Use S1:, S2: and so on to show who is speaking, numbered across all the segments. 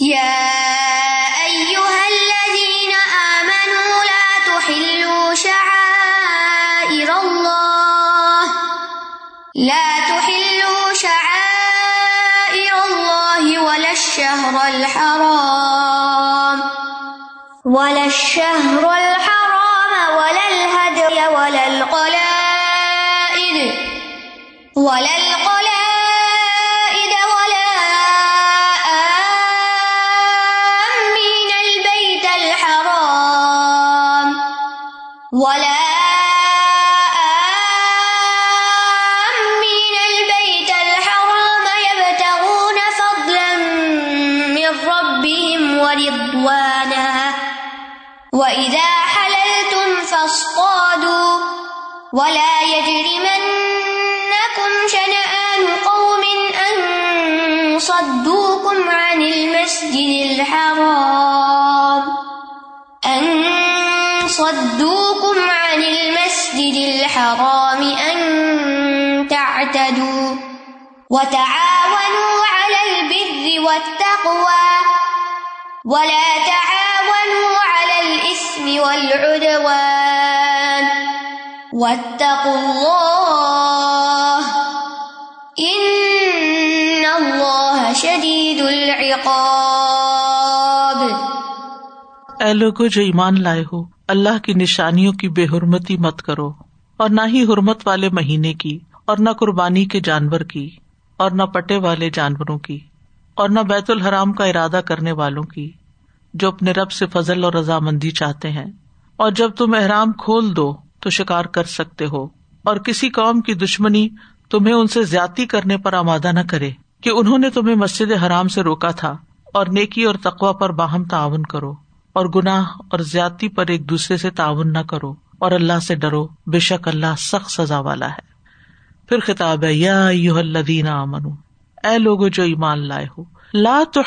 S1: يا أيها الذين آمنوا لا تحلوا شعائر الله. لا تحلوا شعائر الله ولا الشهر الحرام. ولا الشهر الحرام ولا الهدي ولا القلائد. ولا القلائد الحرام أن تعتدوا وتعاونوا على البر والتقوى ولا تعاونوا على الإثم والعدوان واتقوا الله إن الله شديد العقاب
S2: اے لوگو جو ایمان لائے ہو، اللہ کی نشانیوں کی بے حرمتی مت کرو۔ اور نہ ہی حرمت والے مہینے کی، اور نہ قربانی کے جانور کی، اور نہ پٹے والے جانوروں کی، اور نہ بیت الحرام کا ارادہ کرنے والوں کی، جو اپنے رب سے فضل اور رضامندی چاہتے ہیں۔ اور جب تم احرام کھول دو تو شکار کر سکتے ہو۔ اور کسی قوم کی دشمنی تمہیں ان سے زیادتی کرنے پر آمادہ نہ کرے کہ انہوں نے تمہیں مسجد حرام سے روکا تھا۔ اور نیکی اور تقوا پر باہم تعاون کرو۔ اور گناہ اور زیادتی پر ایک دوسرے سے تعاون نہ کرو۔ اور اللہ سے ڈرو، بے شک اللہ سخت سزا والا ہے۔ پھر خطاب ہے، یا الذین آمنو، اے لوگ جو ایمان لائے ہو، لا تو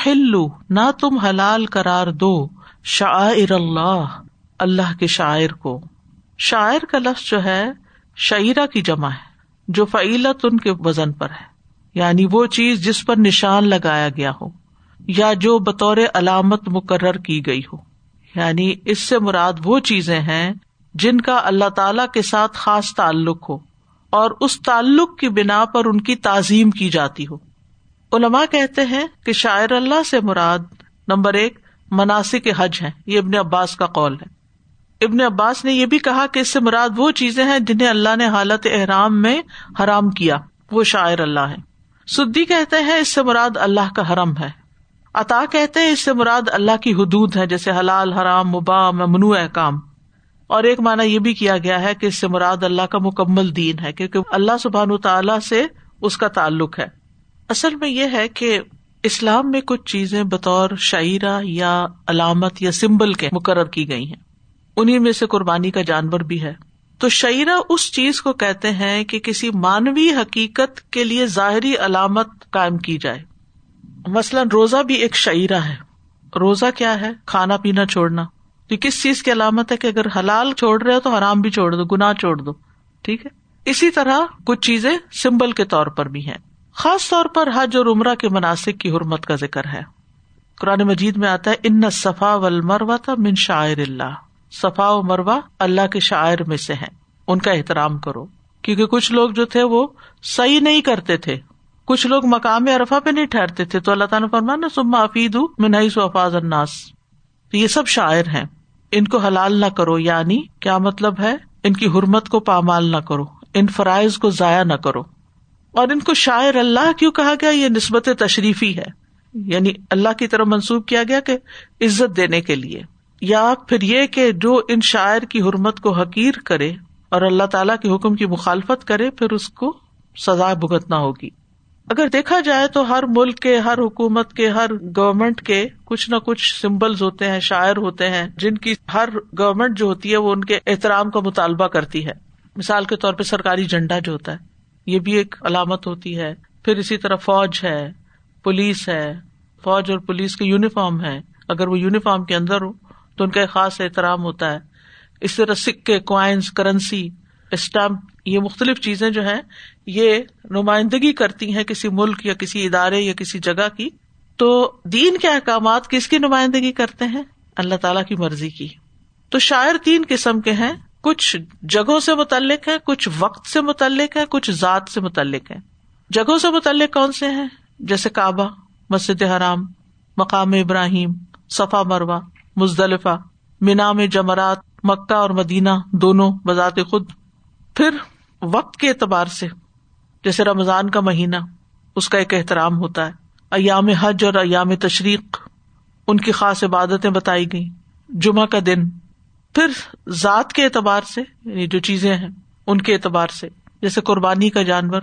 S2: نہ تم حلال کرار دو شاعر اللہ اللہ کے شاعر کو۔ شاعر کا لفظ جو ہے شعرا کی جمع ہے، جو فعیلت ان کے وزن پر ہے۔ یعنی وہ چیز جس پر نشان لگایا گیا ہو، یا جو بطور علامت مقرر کی گئی ہو۔ یعنی اس سے مراد وہ چیزیں ہیں جن کا اللہ تعالی کے ساتھ خاص تعلق ہو اور اس تعلق کی بنا پر ان کی تعظیم کی جاتی ہو۔ علماء کہتے ہیں کہ شاعر اللہ سے مراد نمبر ایک مناسب حج ہے یہ ابن عباس کا قول ہے۔ ابن عباس نے یہ بھی کہا کہ اس سے مراد وہ چیزیں ہیں جنہیں اللہ نے حالت احرام میں حرام کیا۔ وہ شاعر اللہ ہے سدی کہتے ہیں اس سے مراد اللہ کا حرم ہے۔ عطا کہتے ہیں اس سے مراد اللہ کی حدود ہے جیسے حلال، حرام مبا ممنوع، احکام۔ اور ایک مانا یہ بھی کیا گیا ہے کہ اس سے مراد اللہ کا مکمل دین ہے، کیونکہ اللہ سبحان تعالی سے اس کا تعلق ہے۔ اصل میں یہ ہے کہ اسلام میں کچھ چیزیں بطور شاعرہ یا علامت یا سمبل کے مقرر کی گئی ہیں۔ انہیں میں سے قربانی کا جانور بھی ہے۔ تو شعرا اس چیز کو کہتے ہیں کہ کسی مانوی حقیقت کے لیے ظاہری علامت قائم کی جائے۔ مثلاً روزہ بھی ایک شعرا ہے۔ روزہ کیا ہے؟ کھانا پینا چھوڑنا۔ تو کس چیز کی علامت ہے کہ اگر حلال چھوڑ رہے ہو تو حرام بھی چھوڑ دو گنا چھوڑ دو، ٹھیک ہے؟ اسی طرح کچھ چیزیں سمبل کے طور پر بھی ہیں۔ خاص طور پر حج اور عمرہ کے مناسب کی حرمت کا ذکر ہے۔ قرآن مجید میں آتا ہے، ان صفا و مروا تھا من شاعر اللہ۔ صفا و مروا اللہ کے شاعر میں سے ہیں۔ ان کا احترام کرو۔ کیونکہ کچھ لوگ جو تھے وہ صحیح نہیں کرتے تھے۔ کچھ لوگ مقام ارفا پہ نہیں ٹھہرتے تھے۔ تو اللہ تعالیٰ نے فرمانا سما افید میں نہیں سو افاظ الناس۔ تو یہ سب شاعر ہیں۔ ان کو حلال نہ کرو یعنی کیا مطلب ہے؟ ان کی حرمت کو پامال نہ کرو، ان فرائض کو ضائع نہ کرو۔ اور ان کو شاعر اللہ کیوں کہا گیا؟ یہ نسبت تشریفی ہے۔ یعنی اللہ کی طرف منسوخ کیا گیا کہ عزت دینے کے لیے۔ یا پھر یہ کہ جو ان شاعر کی حرمت کو حقیر کرے اور اللہ تعالیٰ کے حکم کی مخالفت کرے، پھر اس کو سزا بھگتنا ہوگی۔ اگر دیکھا جائے تو ہر ملک کے، ہر حکومت کے، ہر گورمنٹ کے کچھ نہ کچھ سمبلز ہوتے ہیں، شاعر ہوتے ہیں، جن کی ہر گورمنٹ جو ہوتی ہے وہ ان کے احترام کا مطالبہ کرتی ہے۔ مثال کے طور پہ سرکاری جھنڈا جو ہوتا ہے، یہ بھی ایک علامت ہوتی ہے۔ پھر اسی طرح فوج ہے، پولیس ہے۔ فوج اور پولیس کے یونیفارم ہے۔ اگر وہ یونیفارم کے اندر ہو تو ان کا ایک خاص احترام ہوتا ہے۔ اس طرح سکے کوائنس کرنسی اسٹمپ یہ مختلف چیزیں جو ہیں، یہ نمائندگی کرتی ہیں کسی ملک یا کسی ادارے یا کسی جگہ کی۔ تو دین کے احکامات کس کی نمائندگی کرتے ہیں؟ اللہ تعالی کی مرضی کی۔ تو شاعر تین قسم کے ہیں۔ کچھ جگہوں سے متعلق ہے کچھ وقت سے متعلق ہے کچھ ذات سے متعلق ہے جگہوں سے متعلق کون سے ہیں؟ جیسے کعبہ، مسجد حرام، مقام ابراہیم، صفا مروا مزدلفہ مینا میں جمرات، مکہ اور مدینہ، دونوں بذات خود پھر وقت کے اعتبار سے، جیسے رمضان کا مہینہ، اس کا ایک احترام ہوتا ہے۔ ایام حج اور ایام تشریق، ان کی خاص عبادتیں بتائی گئی جمعہ کا دن۔ پھر ذات کے اعتبار سے یعنی جو چیزیں ہیں، ان کے اعتبار سے، جیسے قربانی کا جانور۔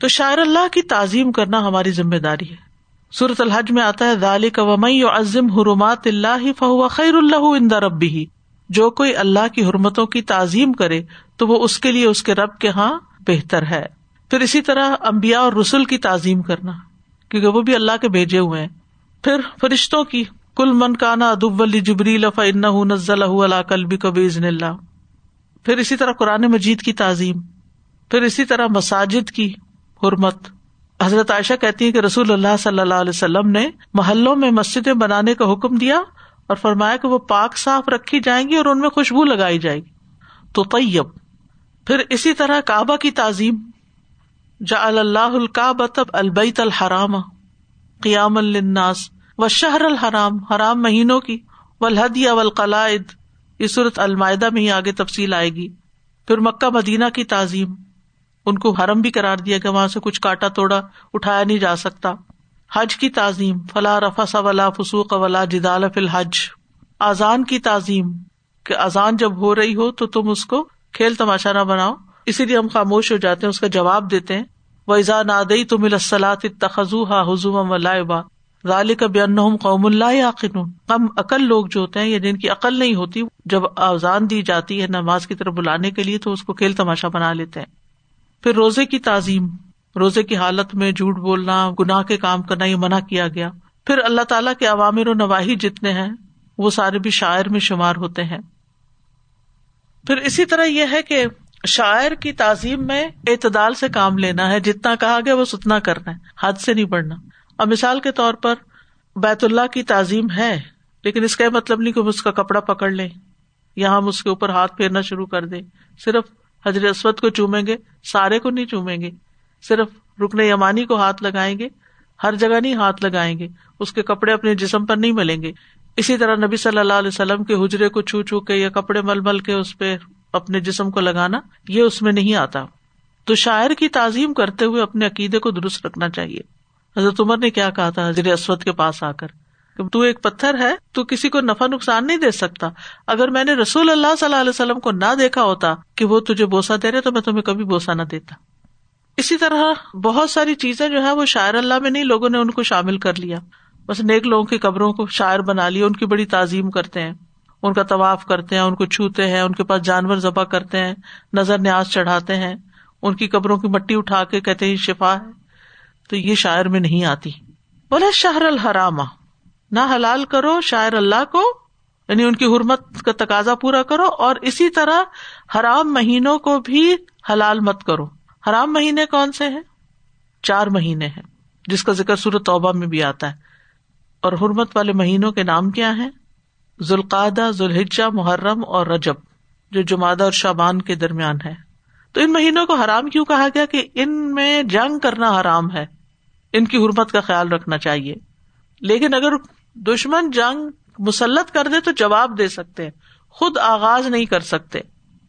S2: تو شاعر اللہ کی تعظیم کرنا ہماری ذمہ داری ہے۔ سورت الحج میں آتا ہے دال کا ومئی عظم حرمات اللہ فہو خیر اللہ اندا ربی جو کوئی اللہ کی حرمتوں کی تعظیم کرے تو وہ اس کے لیے اس کے رب کے ہاں بہتر ہے۔ پھر اسی طرح امبیا اور رسول کی تعظیم کرنا، کیونکہ وہ بھی اللہ کے بھیجے ہوئے ہیں۔ پھر فرشتوں کی کل من کانا ادب علی جبری لفا نزل اللہ کلبی کو اللہ۔ پھر اسی طرح قرآن مجید کی تعظیم۔ پھر اسی طرح مساجد کی حرمت۔ حضرت عائشہ کہتی ہے کہ رسول اللہ صلی اللہ علیہ وسلم نے محلوں میں مسجدیں بنانے کا حکم دیا اور فرمایا کہ وہ پاک صاف رکھی جائیں گی اور ان میں خوشبو لگائی جائے گی۔ تو طیب پھر اسی طرح کعبہ کی تعظیم۔ جا اللہ القاب البیت الحرام۔ قیام الناس و شہر الحرام۔ حرام مہینوں کی۔ ولحدیہ ولقلاد یہ صورت المائدہ میں ہی آگے تفصیل آئے گی۔ پھر مکہ مدینہ کی تعظیم۔ ان کو حرم بھی کرار دیا گیا، وہاں سے کچھ کاٹا توڑا اٹھایا نہیں جا سکتا۔ حج کی تعظیم فلاح رفا ولا فسوق ولا جدال فی الحج۔ آزان کی تعظیم، کہ اذان جب ہو رہی ہو تو تم اس کو کھیل تماشا نہ بناؤ۔ اسی لیے ہم خاموش ہو جاتے ہیں، اس کا جواب دیتے ہیں۔ وہ ایزا نادئی تم السلاط تخذو ہا حضوم با غال کا بے قوم اللہ عقن کم عقل لوگ جو ہوتے ہیں یعنی یا جن کی عقل نہیں ہوتی، جب آزان دی جاتی ہے نماز کی طرف بلانے کے لیے تو اس کو کھیل تماشا بنا لیتے ہیں۔ پھر روزے کی تعظیم۔ روزے کی حالت میں جھوٹ بولنا، گناہ کے کام کرنا، یہ منع کیا گیا۔ پھر اللہ تعالیٰ کے عوامر و نواحی جتنے ہیں، وہ سارے بھی شاعر میں شمار ہوتے ہیں۔ پھر اسی طرح یہ ہے کہ شاعر کی تعظیم میں اعتدال سے کام لینا ہے، جتنا کہا گیا وہ اتنا کرنا ہے، حد سے نہیں بڑھنا۔ اب مثال کے طور پر بیت اللہ کی تعظیم ہے، لیکن اس کا مطلب نہیں کہ ہم اس کا کپڑا پکڑ لیں، یا ہم اس کے اوپر ہاتھ پھیرنا شروع کر دیں۔ صرف حضرت اسود کو چومیں گے، سارے کو نہیں چومیں گے۔ صرف رکن یمانی کو ہاتھ لگائیں گے، ہر جگہ نہیں ہاتھ لگائیں گے، اس کے کپڑے اپنے جسم پر نہیں ملیں گے۔ اسی طرح نبی صلی اللہ علیہ وسلم کے حجرے کو چھو چھو کے یا کپڑے مل مل کے اس پہ اپنے جسم کو لگانا، یہ اس میں نہیں آتا۔ تو شاعر کی تعظیم کرتے ہوئے اپنے عقیدے کو درست رکھنا چاہیے۔ حضرت عمر نے کیا کہا تھا حضرت اسود کے پاس آ کر؟ تو ایک پتھر ہے، تو کسی کو نفع نقصان نہیں دے سکتا۔ اگر میں نے رسول اللہ صلی اللہ علیہ وسلم کو نہ دیکھا ہوتا کہ وہ تجھے بوسا دے رہے تو میں تمہیں کبھی بوسا نہ دیتا۔ اسی طرح بہت ساری چیزیں جو ہے وہ شاعر اللہ میں نہیں، لوگوں نے ان کو شامل کر لیا۔ بس نیک لوگوں کی قبروں کو شاعر بنا لیا، ان کی بڑی تعظیم کرتے ہیں۔ ان کا طواف کرتے ہیں، ان کو چھوتے ہیں، ان کے پاس جانور ذبح کرتے ہیں، نظر نیاز چڑھاتے ہیں۔ ان کی قبروں کی مٹی اٹھا کے کہتے ہیں شفا ہے۔ تو یہ شاعر میں نہیں آتی۔ بولے، شہر الحرامہ نہ حلال کرو شاعر اللہ کو یعنی ان کی حرمت کا تقاضا پورا کرو اور اسی طرح حرام مہینوں کو بھی حلال مت کرو۔ حرام مہینے کون سے ہیں؟ چار مہینے ہیں، جس کا ذکر سورت توبہ میں بھی آتا ہے۔ اور حرمت والے مہینوں کے نام کیا ہے ذوالقادہ ذوالحجہ، محرم اور رجب، جو جمادہ اور شابان کے درمیان ہے۔ تو ان مہینوں کو حرام کیوں کہا گیا کہ ان میں جنگ کرنا حرام ہے؟ ان کی حرمت کا خیال رکھنا چاہیے۔ لیکن اگر دشمن جنگ مسلط کر دے تو جواب دے سکتے خود آغاز نہیں کر سکتے۔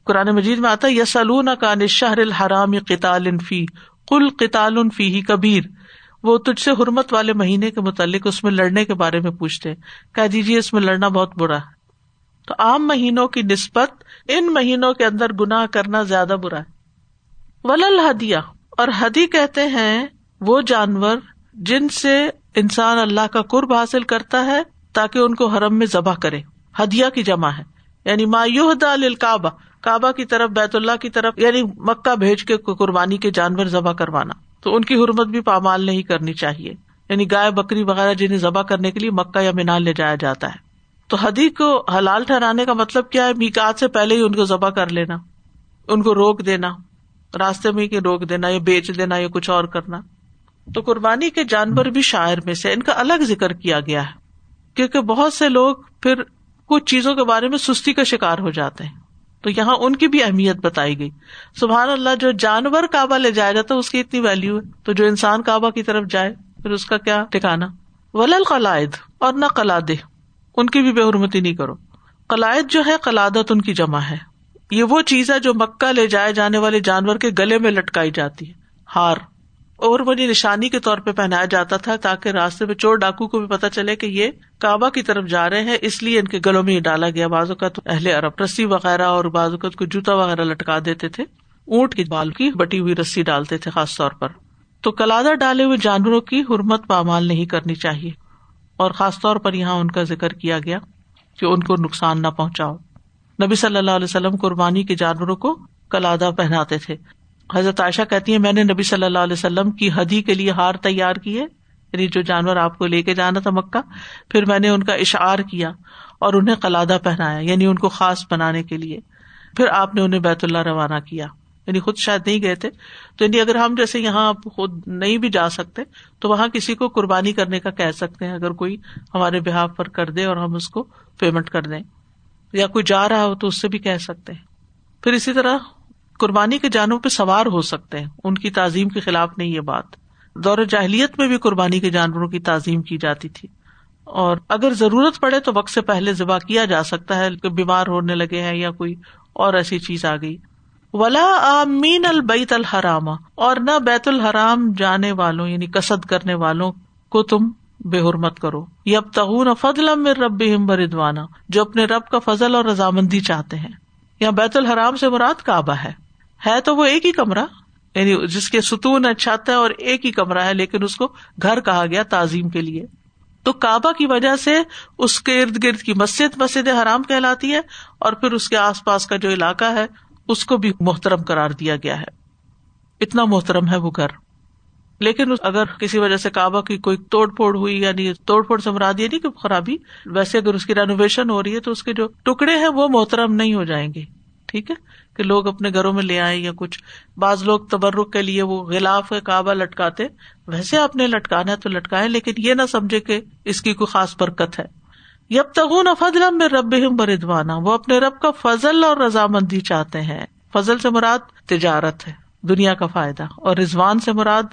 S2: قرآن مجید میں آتا یسلون کا نشہر الحرام قطال فی کل قطال فی ہی کبیر۔ وہ تجھ سے حرمت والے مہینے کے متعلق اس میں لڑنے کے بارے میں پوچھتے کہہ دیجیے جی، اس میں لڑنا بہت برا ہے۔ تو عام مہینوں کی نسبت ان مہینوں کے اندر گناہ کرنا زیادہ برا ہے۔ ولل ہدیہ، اور ہدی کہتے ہیں وہ جانور جن سے انسان اللہ کا قرب حاصل کرتا ہے تاکہ ان کو حرم میں ذبح کرے۔ ہدیہ کی جمع ہے۔ یعنی مایوہ کعبہ کعبہ کی طرف، بیت اللہ کی طرف یعنی مکہ بھیج کے قربانی کے جانور ذبح کروانا۔ تو ان کی حرمت بھی پامال نہیں کرنی چاہیے۔ یعنی گائے، بکری وغیرہ جنہیں ذبح کرنے کے لیے مکہ یا مینال لے جایا جاتا ہے۔ تو حدی کو حلال ٹھہرانے کا مطلب کیا ہے؟ میکات سے پہلے ہی ان کو ذبح کر لینا۔ ان کو روک دینا۔ راستے میں روک دینا یا بیچ دینا یا کچھ اور کرنا۔ تو قربانی کے جانور بھی شاعر میں سے ان کا الگ ذکر کیا گیا ہے۔ کیونکہ بہت سے لوگ پھر کچھ چیزوں کے بارے میں سستی کا شکار ہو جاتے ہیں۔ تو یہاں ان کی بھی اہمیت بتائی گئی۔ سبحان اللہ، جو جانور کعبہ لے جایا جاتا ہے اس کی اتنی ویلو ہے۔ تو جو انسان کعبہ کی طرف جائے، پھر اس کا کیا ٹھکانا؟ ولل قلائد اور نہ قلادے۔ ان کی بھی بے حرمتی نہیں کرو۔ قلائد جو ہے، قلادت ان کی جمع ہے۔ یہ وہ چیز ہے جو مکہ لے جائے جانے والے جانور کے گلے میں لٹکائی جاتی ہے۔ ہار۔ اور مجھے نشانی کے طور پہ پہنایا جاتا تھا تاکہ راستے میں چور ڈاکو کو بھی پتا چلے کہ یہ کعبہ کی طرف جا رہے ہیں، اس لیے ان کے گلوں میں یہ ڈالا گیا۔ بازو کا تو اہل عرب رسی وغیرہ اور بازو کا کو جوتا وغیرہ لٹکا دیتے تھے۔ اونٹ کی بال کی بٹی ہوئی رسی ڈالتے تھے خاص طور پر۔ تو کلادہ ڈالے ہوئے جانوروں کی حرمت پامال نہیں کرنی چاہیے۔ اور خاص طور پر یہاں ان کا ذکر کیا گیا کہ ان کو نقصان نہ پہنچاؤ۔ نبی صلی اللہ علیہ وسلم قربانی کے جانوروں کو کلادہ پہناتے تھے۔ حضرت عائشہ کہتی ہے میں نے نبی صلی اللہ علیہ وسلم کی ہدی کے لیے ہار تیار کیے یعنی جو جانور آپ کو لے کے جانا تھا مکہ، پھر میں نے ان کا اشعار کیا اور انہیں قلادہ پہنایا یعنی ان کو خاص بنانے کے لیے۔ پھر آپ نے انہیں بیت اللہ روانہ کیا۔ یعنی خود شاید نہیں گئے تھے۔ تو یعنی اگر ہم جیسے یہاں خود نہیں بھی جا سکتے، تو وہاں کسی کو قربانی کرنے کا کہہ سکتے ہیں۔ اگر کوئی ہمارے بحاف پر کر دے اور ہم اس کو پیمنٹ کر دیں، یا کوئی جا رہا ہو تو اس سے بھی کہہ سکتے ہیں۔ پھر اسی طرح قربانی کے جانور پہ سوار ہو سکتے ہیں۔ ان کی تعظیم کے خلاف نہیں یہ بات۔ دور جاہلیت میں بھی قربانی کے جانوروں کی تعظیم کی جاتی تھی۔ اور اگر ضرورت پڑے تو وقت سے پہلے ذبح کیا جا سکتا ہے کہ بیمار ہونے لگے ہیں یا کوئی اور ایسی چیز آ گئی۔ ولا آمین البیت الحرام، اور نہ بیت الحرام جانے والوں یعنی کسد کرنے والوں کو تم بے حرمت کرو۔ یب تغون فضل رب بردوانا جو اپنے رب کا فضل اور رضامندی چاہتے ہیں۔ یا بیت الحرام سے مراد کعبہ ہے۔ ہے تو وہ ایک ہی کمرہ یعنی جس کے ستون ہے، چھت ہے اور ایک ہی کمرہ ہے، لیکن اس کو گھر کہا گیا تعظیم کے لیے۔ تو کعبہ کی وجہ سے اس کے ارد گرد کی مسجد مسجد حرام کہلاتی ہے اور پھر اس کے آس پاس کا جو علاقہ ہے، اس کو بھی محترم کرار دیا گیا ہے۔ اتنا محترم ہے وہ گھر۔ لیکن اگر کسی وجہ سے کعبہ کی کوئی توڑ پھوڑ ہوئی یعنی توڑ پھوڑ سے مراد یہ نہیں کہ خرابی، ویسے اگر اس کی رینوویشن ہو رہی ہے تو اس کے جو ٹکڑے ہیں وہ محترم نہیں ہو جائیں گے۔ ٹھیک ہے؟ کہ لوگ اپنے گھروں میں لے آئے یا کچھ۔ بعض لوگ تبرک کے لیے وہ غلاف کعبہ لٹکاتے۔ ویسے آپ نے لٹکانا ہے تو لٹکائے لیکن یہ نہ سمجھے کہ اس کی کوئی خاص برکت ہے۔ یب تغون فضل میں رب بردوانا وہ اپنے رب کا فضل اور رضامندی چاہتے ہیں۔ فضل سے مراد تجارت ہے، دنیا کا فائدہ، اور رضوان سے مراد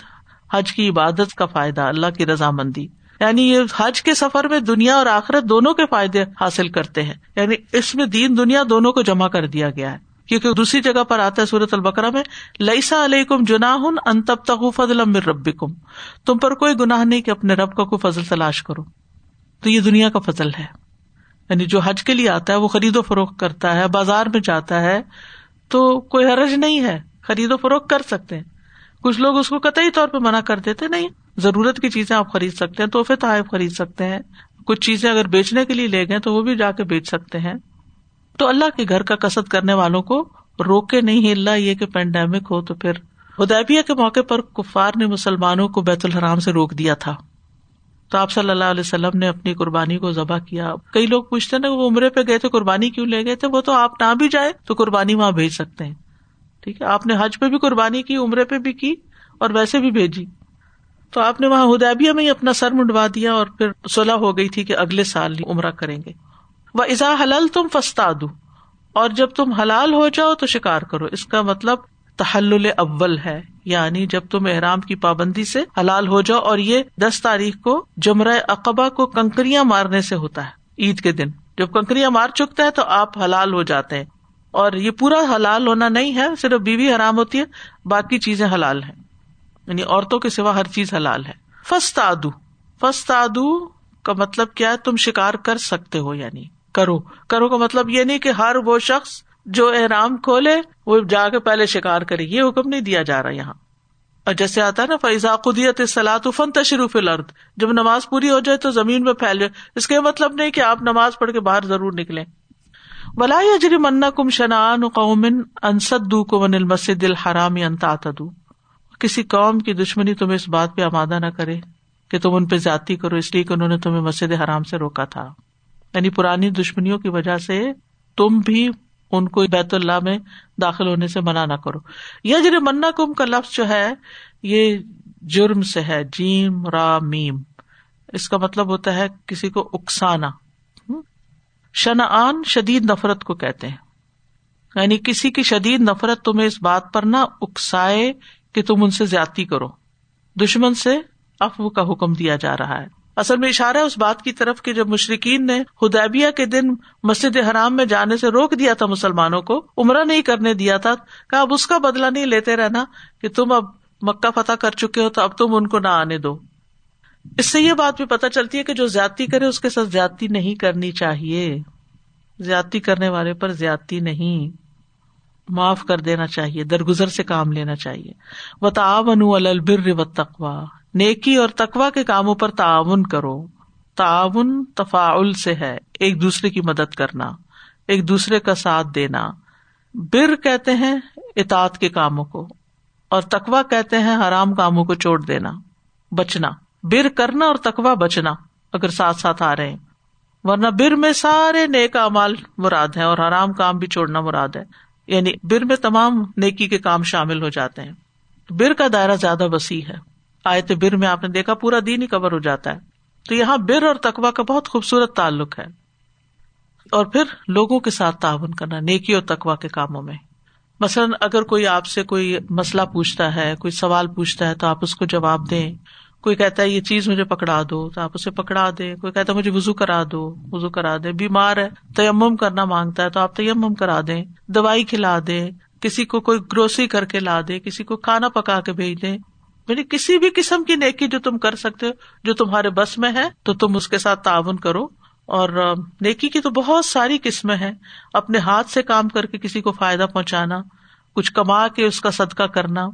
S2: حج کی عبادت کا فائدہ، اللہ کی رضامندی۔ یعنی یہ حج کے سفر میں دنیا اور آخرت دونوں کے فائدے حاصل کرتے ہیں۔ یعنی اس میں دین دنیا دونوں کو جمع کر دیا گیا ہے۔ کیونکہ دوسری جگہ پر آتا ہے سورت البکرا میں لئیسا علیہ کم جناح ان تب تک فضل رب کم تم پر کوئی گناہ نہیں کہ اپنے رب کا کوئی فضل تلاش کرو۔ تو یہ دنیا کا فضل ہے۔ یعنی جو حج کے لیے آتا ہے، وہ خرید و فروخت کرتا ہے، بازار میں جاتا ہے، تو کوئی حرج نہیں ہے۔ خرید و فروخت کر سکتے ہیں۔ کچھ لوگ اس کو قطعی طور پہ منع کر دیتے، نہیں۔ ضرورت کی چیزیں آپ خرید سکتے ہیں، تحفے تحائف خرید سکتے ہیں۔ کچھ چیزیں اگر بیچنے کے لیے لے گئے تو وہ بھی جا کے بیچ سکتے ہیں۔ تو اللہ کے گھر کا کسر کرنے والوں کو روکے نہیں، اللہ یہ کہ پینڈیمک ہو تو پھر ہدیبیہ کے موقع پر کفار نے مسلمانوں کو بیت الحرام سے روک دیا تھا۔ تو آپ صلی اللہ علیہ وسلم نے اپنی قربانی کو ذبح کیا۔ کئی لوگ پوچھتے نا، وہ عمرے پہ گئے تھے، قربانی کیوں لے گئے تھے؟ وہ تو آپ نہ بھی جائے تو قربانی وہاں بھیج سکتے ہیں۔ ٹھیک ہے، آپ نے حج پہ بھی قربانی کی، عمرے پہ بھی کی اور ویسے بھی بھیجی۔ تو آپ نے وہاں ہدیبیہ میں ہی اپنا سر منڈوا دیا اور پھر صلاح ہو گئی تھی کہ اگلے سال عمرہ کریں گے۔ وہ ازا حلل تم فستا دو اور جب تم حلال ہو جاؤ تو شکار کرو۔ اس کا مطلب تحل اول ہے یعنی جب تم احرام کی پابندی سے حلال ہو جاؤ اور یہ دس تاریخ کو جمرہ اقبا کو کنکریاں مارنے سے ہوتا ہے، عید کے دن۔ جب کنکریاں مار چکتا ہے تو آپ حلال ہو جاتے ہیں۔ اور یہ پورا حلال ہونا نہیں ہے، صرف بیوی حرام ہوتی ہے، باقی چیزیں حلال ہیں۔ یعنی عورتوں کے سوا ہر چیز حلال ہے۔ فستادو فستادو کا مطلب کیا ہے؟ تم شکار کر سکتے ہو یعنی کرو۔ کرو کا مطلب یہ نہیں کہ ہر وہ شخص جو احرام کھولے، وہ جا کے پہلے شکار کرے۔ یہ حکم نہیں دیا جا رہا یہاں۔ اور جیسے آتا ہے نا فیضا قدیت سلاۃ فن تشریف الرد جب نماز پوری ہو جائے تو زمین میں پھیل جائے۔ اس کا مطلب نہیں کہ آپ نماز پڑھ کے باہر ضرور نکلے ولا اجری منا کم شنان قومن انسد کو من المسد الحرام انتا کسی قوم کی دشمنی تمہیں اس بات پہ آمادہ نہ کرے کہ تم ان پہ ذاتی کرو، اس لیے کہ انہوں نے تمہیں مسجد حرام سے روکا تھا۔ یعنی پرانی دشمنیوں کی وجہ سے تم بھی ان کو بیت اللہ میں داخل ہونے سے منع نہ کرو۔ یا جن منا کم کا لفظ جو ہے، یہ جرم سے ہے، جیم، را، میم۔ اس کا مطلب ہوتا ہے کسی کو اکسانا۔ شنعان شدید نفرت کو کہتے ہیں۔ یعنی کسی کی شدید نفرت تمہیں اس بات پر نہ اکسائے کہ تم ان سے زیادتی کرو۔ دشمن سے افو کا حکم دیا جا رہا ہے۔ اصل میں اشارہ ہے اس بات کی طرف کہ جب مشرقین نے ہدیبیہ کے دن مسجد حرام میں جانے سے روک دیا تھا مسلمانوں کو، عمرہ نہیں کرنے دیا تھا کہ اب اس کا بدلا نہیں لیتے رہنا کہ تم اب مکہ فتح کر چکے ہو تو اب تم ان کو نہ آنے دو۔ اس سے یہ بات بھی پتہ چلتی ہے کہ جو زیادتی کرے اس کے ساتھ زیادتی نہیں کرنی چاہیے۔ زیادتی کرنے والے پر زیادتی نہیں۔ معاف کر دینا چاہیے، درگزر سے کام لینا چاہیے۔ و تعاون البر و تقوا نیکی اور تقوا کے کاموں پر تعاون کرو۔ تعاون تفاعل سے ہے، ایک دوسرے کی مدد کرنا، ایک دوسرے کا ساتھ دینا۔ بر کہتے ہیں اطاط کے کاموں کو، اور تقوا کہتے ہیں حرام کاموں کو چھوڑ دینا، بچنا۔ بر کرنا اور تقوا بچنا، اگر ساتھ ساتھ آ رہے ہیں۔ ورنہ بر میں سارے نیک امال مراد ہے اور حرام کام بھی چھوڑنا مراد ہے۔ یعنی بر میں تمام نیکی کے کام شامل ہو جاتے ہیں۔ بر کا دائرہ زیادہ وسیع ہے۔ آئے تو بر میں آپ نے دیکھا پورا دین ہی کور ہو جاتا ہے۔ تو یہاں بر اور تقوا کا بہت خوبصورت تعلق ہے۔ اور پھر لوگوں کے ساتھ تعاون کرنا، نیکی اور تقوا کے کاموں میں۔ مثلاً اگر کوئی آپ سے کوئی مسئلہ پوچھتا ہے، کوئی سوال پوچھتا ہے تو آپ اس کو جواب دیں۔ کوئی کہتا ہے یہ چیز مجھے پکڑا دو، تو آپ اسے پکڑا دے کوئی کہتا ہے مجھے وزو کرا دو وزو کرا دے بیمار ہے، تیمم کرنا مانگتا ہے تو آپ تیمم کرا دیں۔ دوائی کھلا دے کسی کو کوئی گروسری کر کے لا دے کسی کو کھانا پکا کے بھیج دے یعنی کسی بھی قسم کی نیکی جو تم کر سکتے ہو، جو تمہارے بس میں ہے، تو تم اس کے ساتھ تعاون کرو۔ اور نیکی کی تو بہت ساری قسمیں ہیں۔ اپنے ہاتھ سے کام کر کے کسی کو فائدہ پہنچانا، کچھ کما کے اس کا صدقہ کرنا۔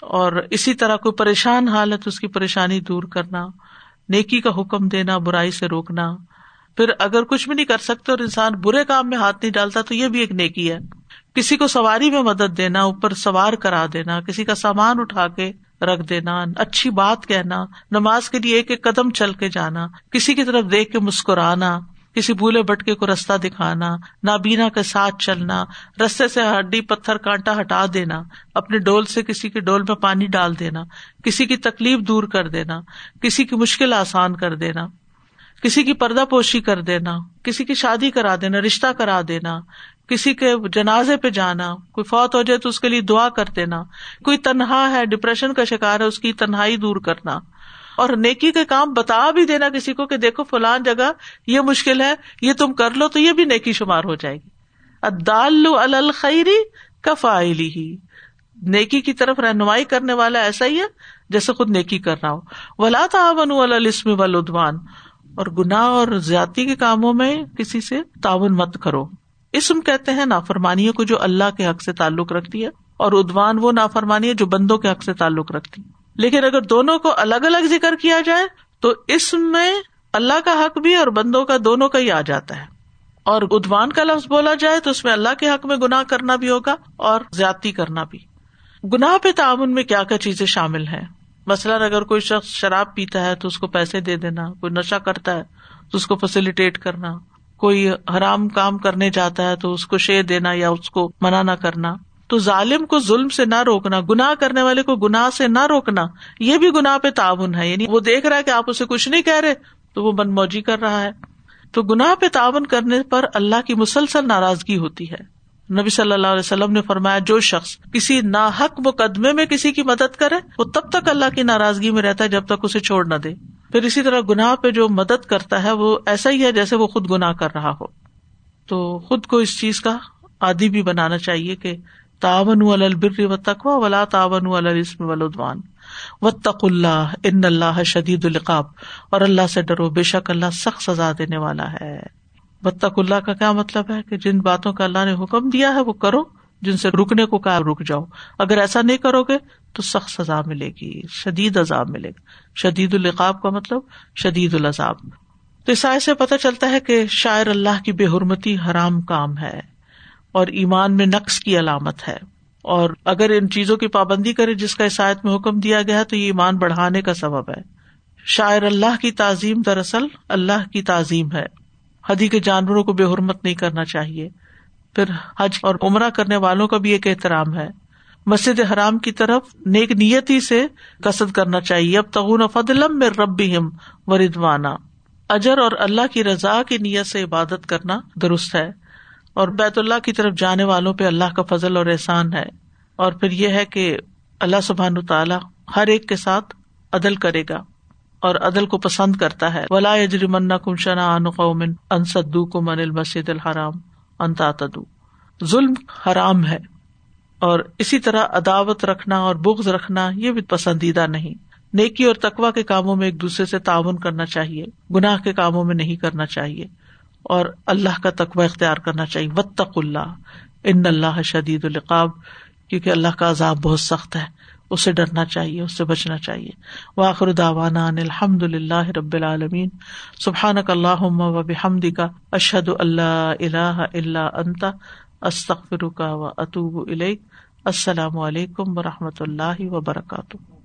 S2: اور اسی طرح کوئی پریشان حالت اس کی پریشانی دور کرنا، نیکی کا حکم دینا، برائی سے روکنا۔ پھر اگر کچھ بھی نہیں کر سکتے اور انسان برے کام میں ہاتھ نہیں ڈالتا تو یہ بھی ایک نیکی ہے۔ کسی کو سواری میں مدد دینا، اوپر سوار کرا دینا، کسی کا سامان اٹھا کے رکھ دینا، اچھی بات کہنا، نماز کے لیے ایک ایک قدم چل کے جانا، کسی کی طرف دیکھ کے مسکرانا۔ کسی بھولے بٹکے کو رستہ دکھانا، نابینا کے ساتھ چلنا، رستے سے ہڈی پتھر کانٹا ہٹا دینا، اپنے ڈول سے کسی کے ڈول میں پانی ڈال دینا، کسی کی تکلیف دور کر دینا، کسی کی مشکل آسان کر دینا، کسی کی پردہ پوشی کر دینا، کسی کی شادی کرا دینا، رشتہ کرا دینا، کسی کے جنازے پہ جانا، کوئی فوت ہو جائے تو اس کے لیے دعا کر دینا، کوئی تنہا ہے، ڈپریشن کا شکار ہے، اس کی تنہائی دور کرنا۔ اور نیکی کے کام بتا بھی دینا کسی کو کہ دیکھو فلان جگہ یہ مشکل ہے، یہ تم کر لو تو یہ بھی نیکی شمار ہو جائے گی۔ ادال الخری کفائلی ہی نیکی کی طرف رہنمائی کرنے والا ایسا ہی ہے جیسے خود نیکی کر رہا ہو۔ ولا تعاون السم ولادوان اور گناہ اور زیادتی کے کاموں میں کسی سے تعاون مت کرو۔ اسم کہتے ہیں نافرمانیوں کو جو اللہ کے حق سے تعلق رکھتی ہے اور ادوان وہ نافرمانی ہے جو بندوں کے حق سے تعلق رکھتی ہے۔ لیکن اگر دونوں کو الگ الگ ذکر کیا جائے، تو اس میں اللہ کا حق بھی اور بندوں کا دونوں کا ہی آ جاتا ہے۔ اور ادوان کا لفظ بولا جائے تو اس میں اللہ کے حق میں گناہ کرنا بھی ہوگا اور زیادتی کرنا بھی۔ گناہ پہ تعاون میں کیا کیا چیزیں شامل ہیں؟ مثلاً اگر کوئی شخص شراب پیتا ہے تو اس کو پیسے دے دینا، کوئی نشا کرتا ہے تو اس کو فیسلٹیٹ کرنا، کوئی حرام کام کرنے جاتا ہے تو اس کو شیر دینا یا اس کو منع نہ کرنا۔ تو ظالم کو ظلم سے نہ روکنا گنا کرنے والے کو گناہ سے نہ روکنا، یہ بھی گناہ پہ تعاون ہے۔ یعنی وہ دیکھ رہا ہے کہ آپ اسے کچھ نہیں کہہ رہے، تو وہ من موجی کر رہا ہے۔ تو گناہ پہ تعاون کرنے پر اللہ کی مسلسل ناراضگی ہوتی ہے۔ نبی صلی اللہ علیہ وسلم نے فرمایا، جو شخص کسی ناحق مقدمے میں کسی کی مدد کرے، وہ تب تک اللہ کی ناراضگی میں رہتا ہے جب تک اسے چھوڑ نہ دے۔ پھر اسی طرح گناہ پہ جو مدد کرتا ہے، وہ ایسا ہی ہے جیسے وہ خود گناہ کر رہا ہو۔ تو خود کو اس چیز کا عادی بھی بنانا چاہیے کہ تاون البر و تقوا ولا تاون السم ولادوان و تق اللہ، ان اللہ شدید القاب اور اللہ سے ڈرو، بے شک اللہ سخت سزا دینے والا ہے۔ بتق اللہ کا کیا مطلب ہے کہ جن باتوں کا اللہ نے حکم دیا ہے وہ کرو، جن سے رکنے کو کہا رک جاؤ۔ اگر ایسا نہیں کرو گے تو سخت سزا ملے گی، شدید عذاب ملے گا۔ شدید القاب کا مطلب شدید العذاب۔ تو عیسائی سے پتہ چلتا ہے کہ شاعر اللہ کی بے حرمتی حرام کام ہے۔ اور ایمان میں نقص کی علامت ہے۔ اور اگر ان چیزوں کی پابندی کرے جس کا عیسائیت میں حکم دیا گیا تو یہ ایمان بڑھانے کا سبب ہے۔ شاعر اللہ کی تعظیم دراصل اللہ کی تعظیم ہے۔ حدی کے جانوروں کو بے حرمت نہیں کرنا چاہیے۔ پھر حج اور عمرہ کرنے والوں کا بھی ایک احترام ہے۔ مسجد حرام کی طرف نیک نیت ہی سے کسر کرنا چاہیے۔ اب تغون فضلم میں رب و ردوانا اجر اور اللہ کی رضا کی نیت سے عبادت کرنا درست ہے۔ اور بیت اللہ کی طرف جانے والوں پہ اللہ کا فضل اور احسان ہے۔ اور پھر یہ ہے کہ اللہ سبحان تعالیٰ ہر ایک کے ساتھ عدل کرے گا اور عدل کو پسند کرتا ہے۔ ولا اجرمن کم شنا ان قومن ان سدو کو المسد الحرام انتا ظلم حرام ہے اور اسی طرح عداوت رکھنا اور بغض رکھنا یہ بھی پسندیدہ نہیں۔ نیکی اور تقوا کے کاموں میں ایک دوسرے سے تعاون کرنا چاہیے، گناہ کے کاموں میں نہیں کرنا چاہیے۔ اور اللہ کا تقوی اختیار کرنا چاہیے۔ و تق اللہ۔ ان اللہ شدید القاب کیونکہ اللہ کا عذاب بہت سخت ہے۔ اسے ڈرنا چاہیے، اس سے بچنا چاہیے۔ واخر داوانا الحمد اللہ رب العالمین سبحان اللہ و بحمد کا اشد اللہ اللہ اللہ انتا استخر کا و اطوب السلام علیکم و رحمۃ اللہ وبرکاتہ